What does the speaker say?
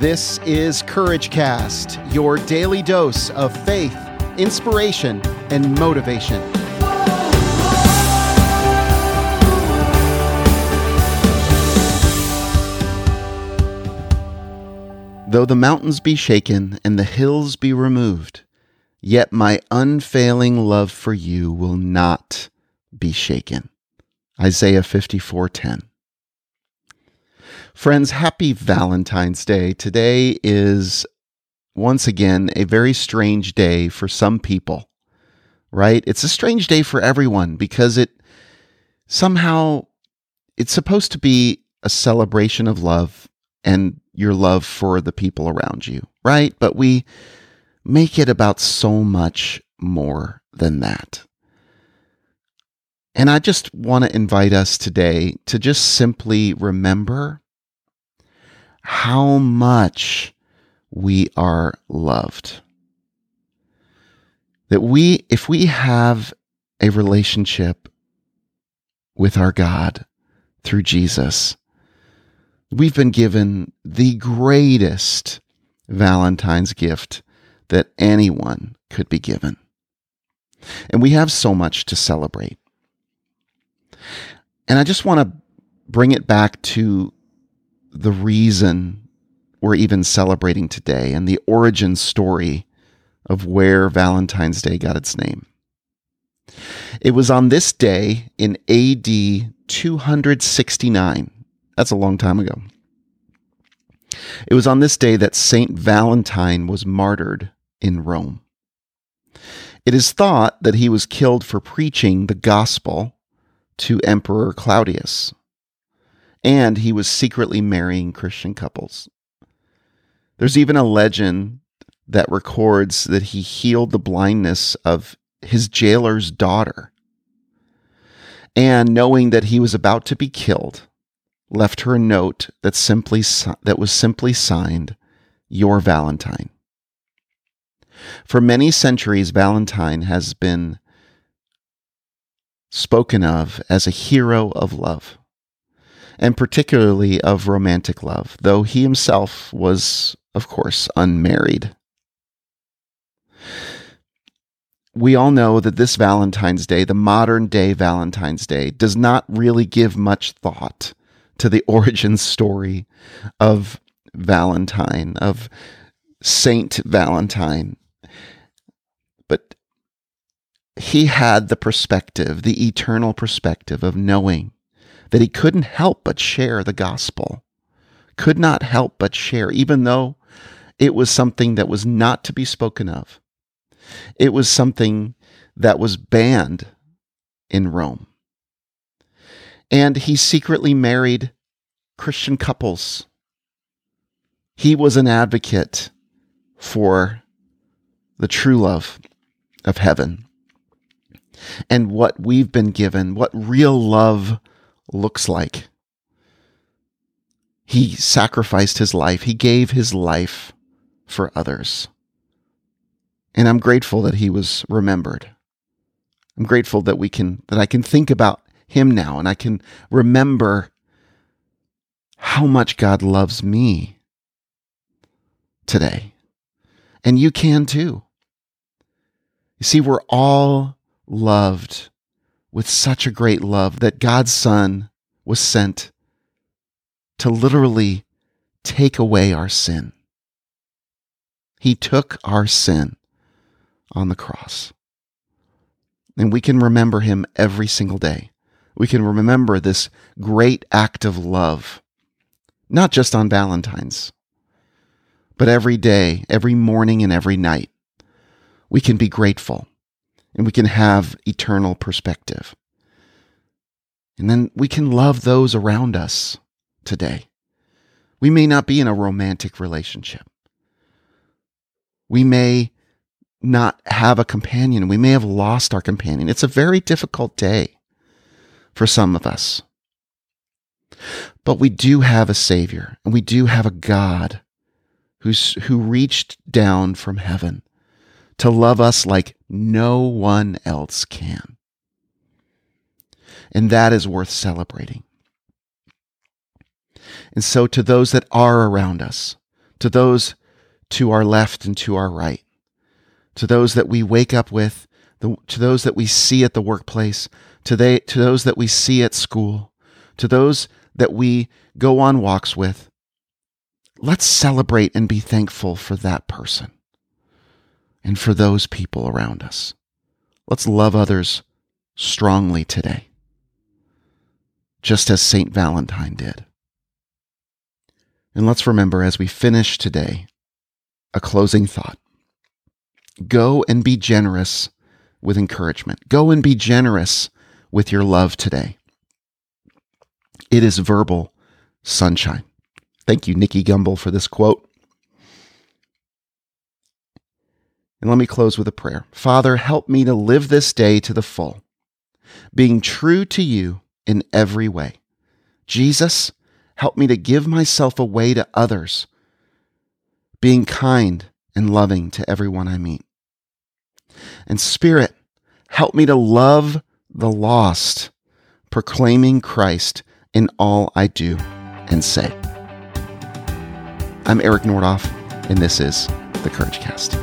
This is Courage Cast, your daily dose of faith, inspiration, and motivation. Though the mountains be shaken and the hills be removed, yet my unfailing love for you will not be shaken. Isaiah 54:10. Friends, happy Valentine's Day. Today is once again a very strange day for some people. Right? It's a strange day for everyone because it somehow it's supposed to be a celebration of love and your love for the people around you, right? But we make it about so much more than that. And I just want to invite us today to just simply remember how much we are loved. That we, if we have a relationship with our God through Jesus, we've been given the greatest Valentine's gift that anyone could be given. And we have so much to celebrate. And I just want to bring it back to the reason we're even celebrating today and the origin story of where Valentine's Day got its name. It was on this day in AD 269 that's a long time ago. It was on this day that Saint Valentine was martyred in Rome. It is thought that he was killed for preaching the gospel to Emperor Claudius, and he was secretly marrying Christian couples. There's even a legend that records that he healed the blindness of his jailer's daughter. And knowing that he was about to be killed, left her a note that simply that was simply signed your Valentine. For many centuries Valentine has been spoken of as a hero of love and particularly of romantic love, though he himself was of course unmarried. we all know that this Valentine's Day, the modern day Valentine's Day, does not really give much thought to the origin story of Valentine, of Saint Valentine. But he had the perspective, the eternal perspective of knowing that he couldn't help but share the gospel, could not help but share, even though it was something that was not to be spoken of. It was something that was banned in Rome and he secretly married Christian couples. He was an advocate for the true love of heaven and what we've been given, what real love looks like. He sacrificed his life, he gave his life for others. And I'm grateful that he was remembered. I'm grateful that we can that I can think about him now and I can remember how much God loves me today. And you can too. You see, we're all loved with such a great love that God's Son was sent to literally take away our sin. He took our sin on the cross. And we can remember him every single day we can remember this great act of love, not just on Valentine's, but every day, every morning, and every night. We can be grateful and we can have eternal perspective. And then we can love those around us today. We may not be in a romantic relationship. We may not have a companion. We may have lost our companion. It's a very difficult day for some of us. But we do have a Savior, and we do have a God who's, who reached down from heaven to love us like no one else can. And that is worth celebrating. And so, to those that are around us, to those to our left and to our right, to those that we wake up with, to those that we see at the workplace, to, they, to those that we see at school, to those that we go on walks with. Let's celebrate and be thankful for that person and for those people around us. Let's love others strongly today, just as St. Valentine did. And let's remember as we finish today a closing thought. Go and be generous with encouragement. Go and be generous with your love today. It is verbal sunshine. Thank you, Nicky Gumbel, for this quote. And let me close with a prayer. Father, help me to live this day to the full, being true to you in every way. Jesus, help me to give myself away to others, being kind and loving to everyone I meet. And Spirit, help me to love the lost, proclaiming Christ in all I do and say. I'm Eric Nordoff, and this is the Courage Cast.